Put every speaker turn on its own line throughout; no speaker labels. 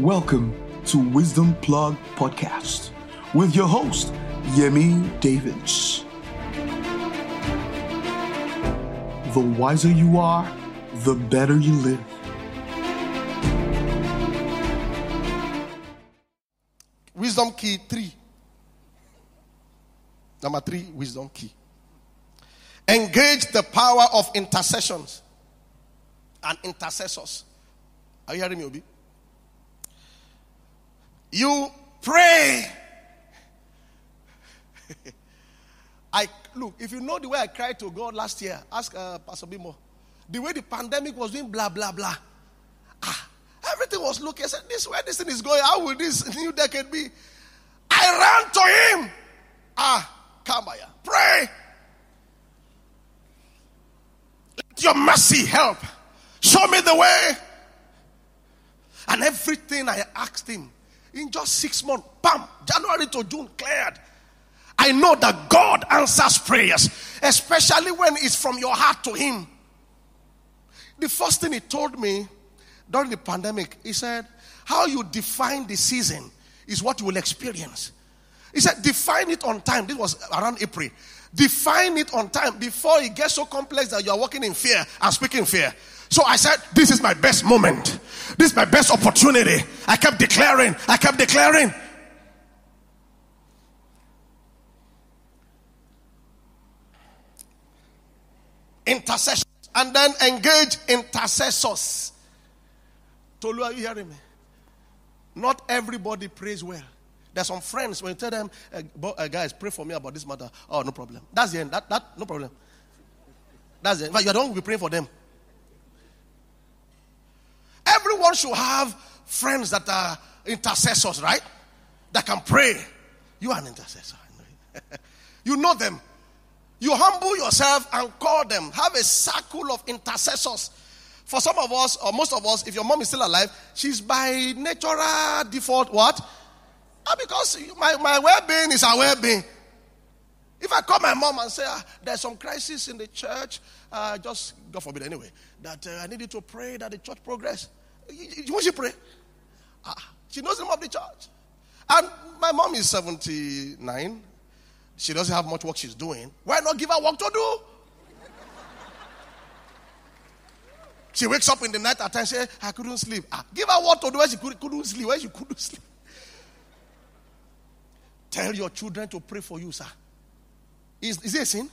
Welcome to Wisdom Plug Podcast with your host, Yemi Davids. The wiser you are, the better you live.
Wisdom key three. Number three, wisdom key. Engage the power of intercessions and intercessors. Are you hearing me, Obi? You pray. I look, if you know the way I cried to God last year, ask uh, Pastor Bimbo. The way the pandemic was doing blah blah blah. Ah, everything was looking. I said, This where this thing is going, how will this new decade be? I ran to him. Ah, come by. Pray. Let your mercy help. Show me the way. And everything I asked him in just six months, bam, January to June cleared. I know that God answers prayers, especially when it's from your heart to Him. The first thing He told me during the pandemic, He said, How you define the season is what you will experience. He said, Define it on time. This was around April. Define it on time before it gets so complex that you are walking in fear and speaking fear. So I said, This is my best moment. This is my best opportunity. I kept declaring, I kept declaring. Intercession. And then engage intercessors. Tolu, are you hearing me? Not everybody prays well. There's some friends when you tell them, uh, guys, pray for me about this matter. Oh, no problem. That's the end. That, that no problem. That's it. But you don't be praying for them. Everyone should have friends that are intercessors, right? That can pray. You are an intercessor. you know them. You humble yourself and call them. Have a circle of intercessors. For some of us, or most of us, if your mom is still alive, she's by natural default what? Ah, because my, my well being is our well being. If I call my mom and say, ah, there's some crisis in the church, uh, just, God forbid anyway, that uh, I need you to pray that the church progress. Won't she pray? Ah, she knows the name of the church. And my mom is 79. She doesn't have much work she's doing. Why not give her work to do? She wakes up in the night at times I couldn't sleep. Ah, give her what to do where she couldn't sleep. Where she couldn't sleep. Tell your children to pray for you, sir. Is, is it a sin?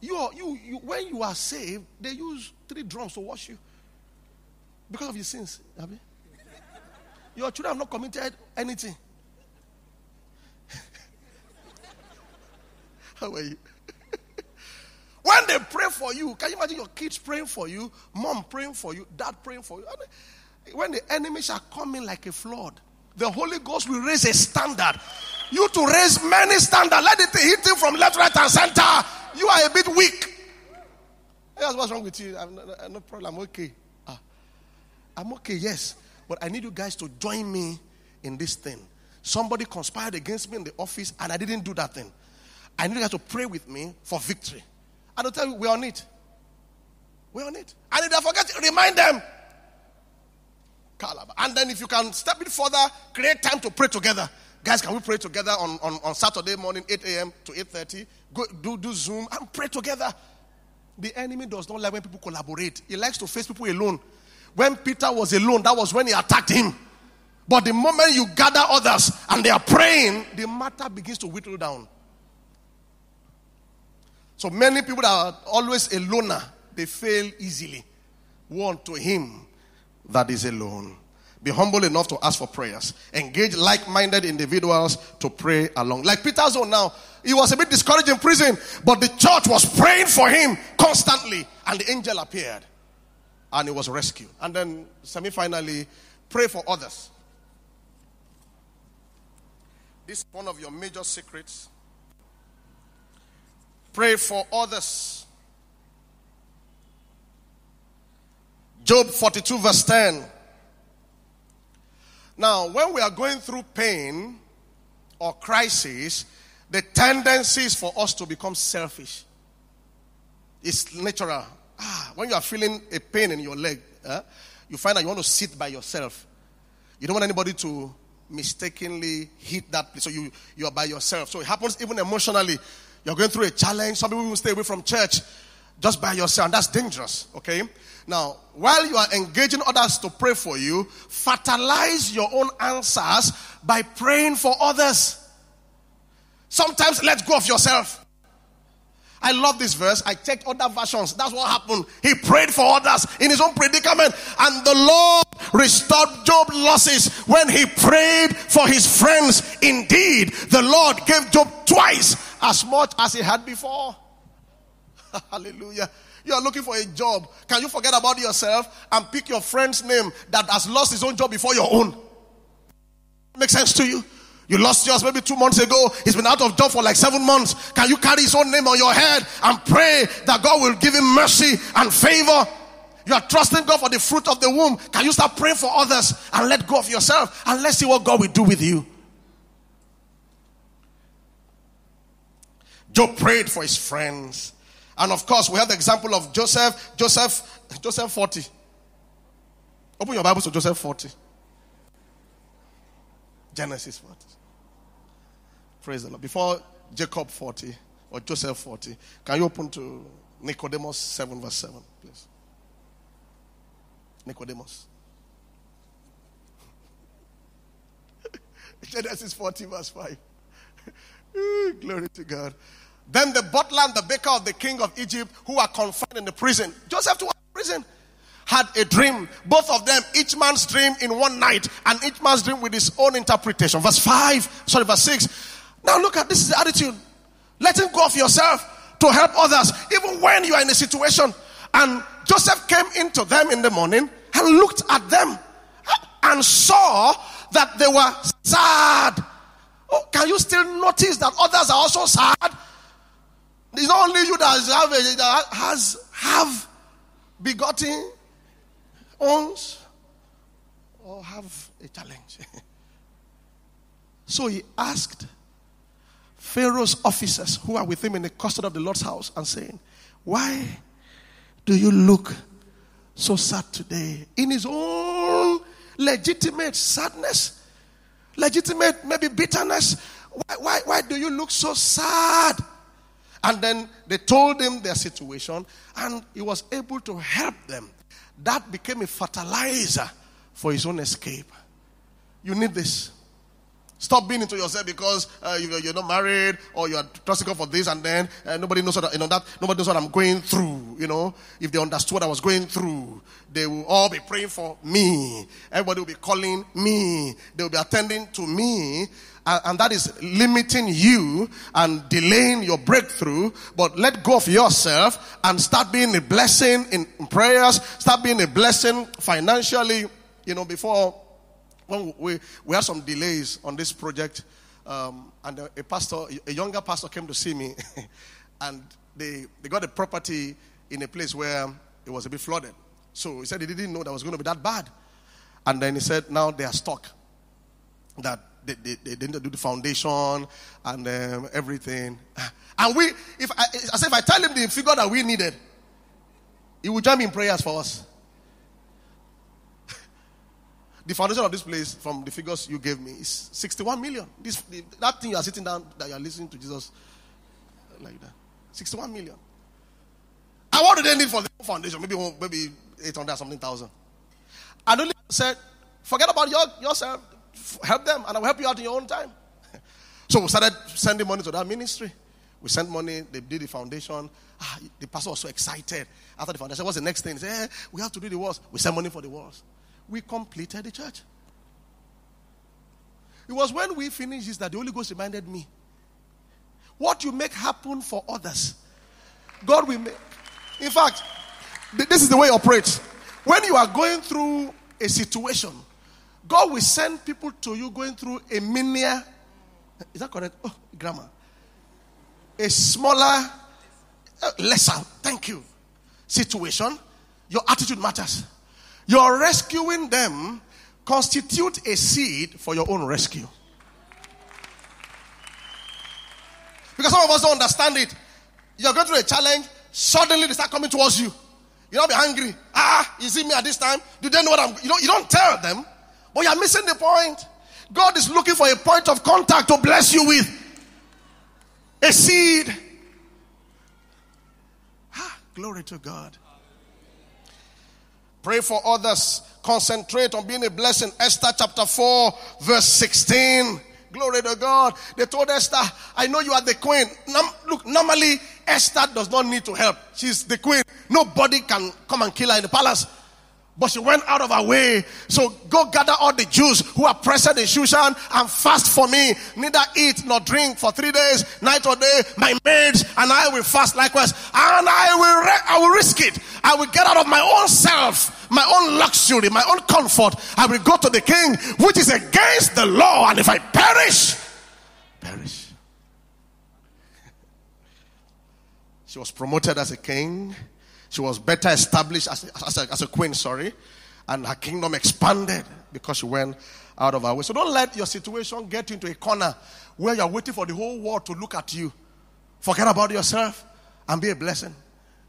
You, are, you, you, when you are saved, they use three drums to wash you because of your sins. Abi? Your children have not committed anything. How are you? when they pray for you, can you imagine your kids praying for you, mom praying for you, dad praying for you? When the enemies are coming like a flood, the Holy Ghost will raise a standard. You to raise many standards. Let it hit you from left, right, and center. You are a bit weak. Yes, what's wrong with you? I'm, no, no problem. I'm okay. I'm okay, yes. But I need you guys to join me in this thing. Somebody conspired against me in the office, and I didn't do that thing. I need you guys to pray with me for victory. And I'll tell you, we're on it. We're on it. And if I forget, remind them. And then if you can step it further, create time to pray together. Guys, can we pray together on, on, on Saturday morning, 8 a.m. to 8.30? Go do, do Zoom and pray together. The enemy does not like when people collaborate. He likes to face people alone. When Peter was alone, that was when he attacked him. But the moment you gather others and they are praying, the matter begins to whittle down. So many people that are always a loner, they fail easily. One to him that is alone. Be humble enough to ask for prayers. Engage like minded individuals to pray along. Like Peter's own now, he was a bit discouraged in prison, but the church was praying for him constantly, and the angel appeared and he was rescued. And then, semi finally, pray for others. This is one of your major secrets. Pray for others. Job 42, verse 10. Now, when we are going through pain or crisis, the tendency is for us to become selfish. It's natural. Ah, when you are feeling a pain in your leg, eh, you find that you want to sit by yourself. You don't want anybody to mistakenly hit that place. So you, you are by yourself. So it happens even emotionally. You're going through a challenge. Some people will stay away from church just by yourself. And that's dangerous. Okay? Now, while you are engaging others to pray for you, fertilize your own answers by praying for others. Sometimes let go of yourself. I love this verse. I checked other versions. That's what happened. He prayed for others in his own predicament, and the Lord restored Job losses when he prayed for his friends. Indeed, the Lord gave Job twice as much as he had before. Hallelujah. You are looking for a job. Can you forget about yourself and pick your friend's name that has lost his own job before your own? Make sense to you? You lost yours maybe two months ago. He's been out of job for like seven months. Can you carry his own name on your head and pray that God will give him mercy and favor? You are trusting God for the fruit of the womb. Can you start praying for others and let go of yourself and let's see what God will do with you? Job prayed for his friends. And of course, we have the example of Joseph, Joseph, Joseph 40. Open your Bibles to Joseph 40. Genesis 40. Praise the Lord. Before Jacob 40 or Joseph 40, can you open to Nicodemus 7, verse 7, please? Nicodemus. Genesis 40, verse 5. Glory to God. Then the butler and the baker of the king of Egypt, who are confined in the prison, Joseph to prison, had a dream. Both of them, each man's dream in one night, and each man's dream with his own interpretation. Verse 5, sorry, verse 6. Now look at this is the attitude. Letting go of yourself to help others, even when you are in a situation. And Joseph came into them in the morning and looked at them and saw that they were sad. Oh, can you still notice that others are also sad? It's not only you that have, that has have begotten owns or have a challenge. so he asked Pharaoh's officers who are with him in the custody of the Lord's house and saying, Why do you look so sad today? In his own legitimate sadness, legitimate maybe bitterness. Why, why, why do you look so sad? And then they told him their situation, and he was able to help them. That became a fertilizer for his own escape. You need this. Stop being into yourself because uh, you, are not married or you are trusting God for this and then uh, nobody knows what you know that nobody knows what I'm going through. You know, if they understood what I was going through, they will all be praying for me. Everybody will be calling me. They will be attending to me, uh, and that is limiting you and delaying your breakthrough. But let go of yourself and start being a blessing in prayers. Start being a blessing financially. You know, before when we, we had some delays on this project, um, and a, a, pastor, a younger pastor came to see me, and they, they got a property in a place where it was a bit flooded. So he said he didn't know that was going to be that bad. And then he said now they are stuck. That they, they, they didn't do the foundation and um, everything. And we, if I, if I tell him the figure that we needed, he would join me in prayers for us. The foundation of this place, from the figures you gave me, is 61 million. This, that thing you are sitting down, that you are listening to Jesus like that. 61 million. And what do they need for the foundation? Maybe, maybe 800 something thousand. And only said, forget about your, yourself, help them, and I will help you out in your own time. so we started sending money to that ministry. We sent money, they did the foundation. Ah, the pastor was so excited after the foundation. What's the next thing? He said, hey, we have to do the walls. We sent money for the walls we completed the church. It was when we finished this that the Holy Ghost reminded me what you make happen for others, God will make. In fact, this is the way it operates. When you are going through a situation, God will send people to you going through a minier, is that correct? Oh, grammar. A smaller, uh, lesser, thank you, situation. Your attitude matters. Your rescuing them constitute a seed for your own rescue. Because some of us don't understand it. You're going through a challenge, suddenly they start coming towards you. You don't be angry. Ah, you see me at this time? You Do they know what I'm you don't, you don't tell them But you're missing the point. God is looking for a point of contact to bless you with a seed. Ah, glory to God. Pray for others. Concentrate on being a blessing. Esther chapter 4, verse 16. Glory to God. They told Esther, I know you are the queen. look, normally Esther does not need to help. She's the queen. Nobody can come and kill her in the palace. But she went out of her way. So go gather all the Jews who are present in Shushan and fast for me. Neither eat nor drink for three days, night or day. My maids and I will fast likewise. And I will, re- I will risk it. I will get out of my own self, my own luxury, my own comfort. I will go to the king, which is against the law. And if I perish, perish. She was promoted as a king. She was better established as a, as a, as a queen, sorry. And her kingdom expanded because she went out of her way. So don't let your situation get into a corner where you're waiting for the whole world to look at you. Forget about yourself and be a blessing.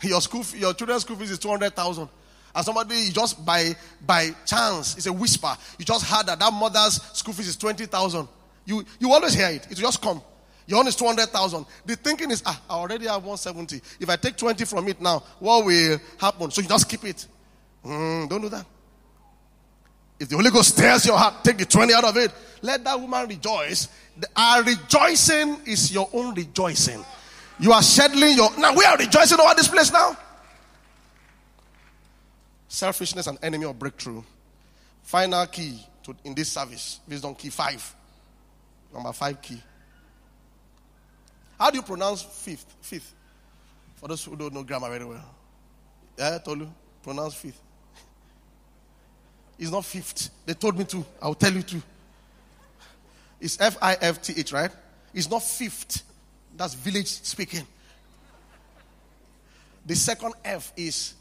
Your school, your children's school fees is two hundred thousand, and somebody just by by chance, it's a whisper. You just heard that that mother's school fees is twenty thousand. You you always hear it. It will just come. Your own is 200,000. The thinking is, ah, I already have 170. If I take 20 from it now, what will happen? So you just keep it. Mm, don't do that. If the Holy Ghost stirs your heart, take the 20 out of it. Let that woman rejoice. The, our rejoicing is your own rejoicing. You are shedding your. Now we are rejoicing over this place now. Selfishness and enemy of breakthrough. Final key to, in this service. Wisdom key five. Number five key. How do you pronounce fifth? Fifth. For those who don't know grammar very well. Yeah, you pronounce fifth. It's not fifth. They told me to. I'll tell you to. It's F I F T H, right? It's not fifth. That's village speaking. The second F is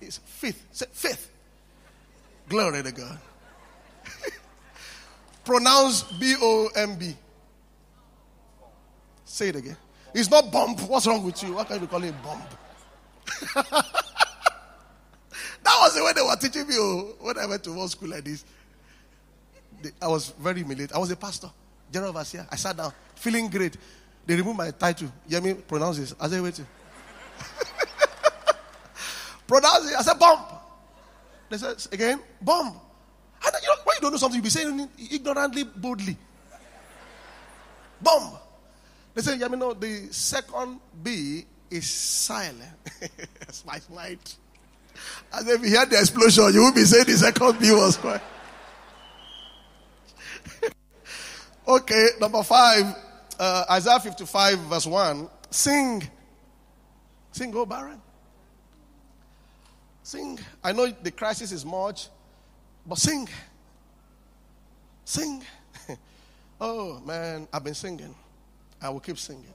is fifth. Fifth. Glory to God. Pronounce B O M B. Say it again. It's not bump. What's wrong with you? Why can't you call it bump? that was the way they were teaching me oh, when I went to one school like this. I was very humiliated. I was a pastor, general overseer. I sat down, feeling great. They removed my title. You hear me pronounce this? I said, wait. pronounce it. I said, bump. They said, again, bump. And you know, when you don't know something, you be saying ignorantly, boldly. Bump. They yeah, you know, the second B is silent. That's my mind. And if you hear the explosion, you will be saying the second B was quiet. okay, number five, uh, Isaiah 55, verse 1. Sing. Sing, go barren. Sing. I know the crisis is much, but sing. Sing. oh, man, I've been singing. I will keep singing.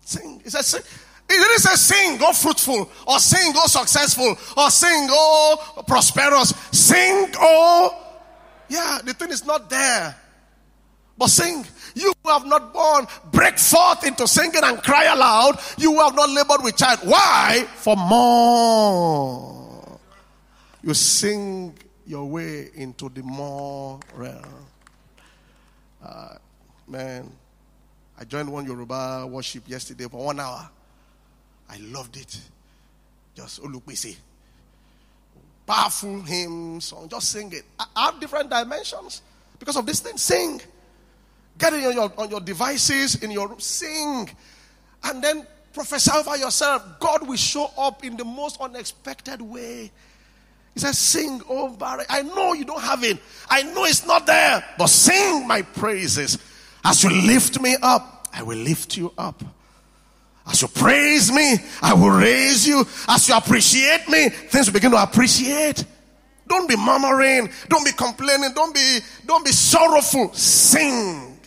Sing. He says, sing. He didn't say sing, go fruitful, or sing, go successful, or sing, go prosperous. Sing, oh, yeah, the thing is not there. But sing. You who have not born, break forth into singing and cry aloud. You who have not labored with child. Why? For more. You sing your way into the more realm. Uh, Man, I joined one Yoruba worship yesterday for one hour. I loved it. Just Olupisi. Powerful hymn song. Just sing it. I have different dimensions because of this thing. Sing. Get it on your, on your devices, in your room. Sing. And then prophesy over yourself. God will show up in the most unexpected way. He says, Sing oh Barry. I know you don't have it. I know it's not there. But sing my praises. As you lift me up, I will lift you up. As you praise me, I will raise you. As you appreciate me, things will begin to appreciate. Don't be murmuring. Don't be complaining. Don't be, don't be sorrowful. Sing.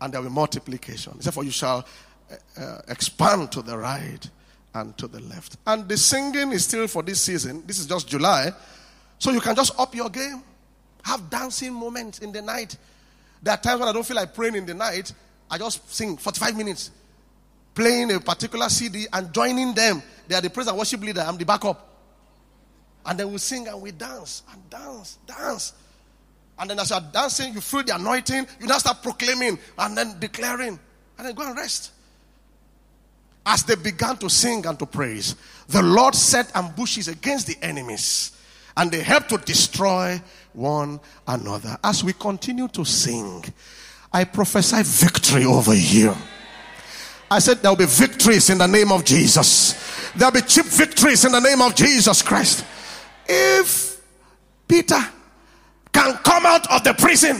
And there will be multiplication. Therefore, you shall uh, expand to the right and to the left. And the singing is still for this season. This is just July. So you can just up your game. Have dancing moments in the night. There are times when I don't feel like praying in the night. I just sing 45 minutes, playing a particular CD and joining them. They are the praise and worship leader. I'm the backup. And then we sing and we dance and dance, dance. And then as you're dancing, you feel the anointing. You now start proclaiming and then declaring. And then go and rest. As they began to sing and to praise, the Lord set ambushes against the enemies. And they helped to destroy one another. As we continue to sing, I prophesy victory over you. I said there will be victories in the name of Jesus. There will be cheap victories in the name of Jesus Christ. If Peter can come out of the prison,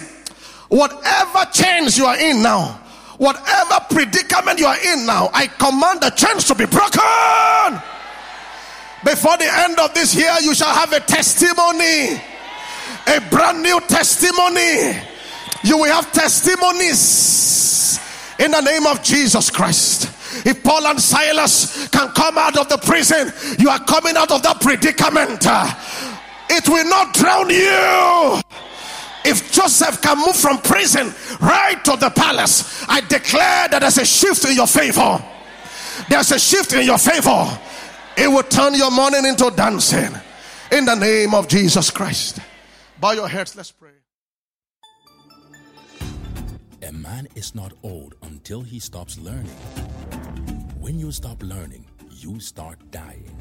whatever chains you are in now, whatever predicament you are in now, I command the chains to be broken. Before the end of this year, you shall have a testimony, a brand new testimony. You will have testimonies in the name of Jesus Christ. If Paul and Silas can come out of the prison, you are coming out of that predicament. It will not drown you. If Joseph can move from prison right to the palace, I declare that there's a shift in your favor. There's a shift in your favor. It will turn your morning into dancing in the name of Jesus Christ. Bow your heads, let's pray.
A man is not old until he stops learning. When you stop learning, you start dying.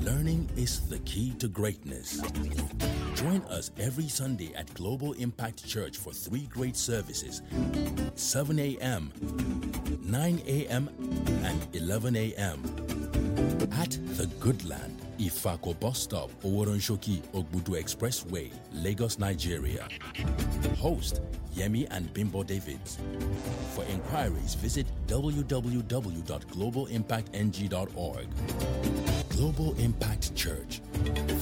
Learning is the key to greatness. Join us every Sunday at Global Impact Church for three great services 7 a.m., 9 a.m., and 11 a.m. At the Goodland, Ifako Bus Stop, Oworonshoki, Ogbudu Expressway, Lagos, Nigeria. Host Yemi and Bimbo Davids. For inquiries, visit www.globalimpactng.org. Global Impact Church.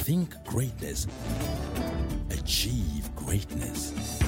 Think greatness. Achieve greatness.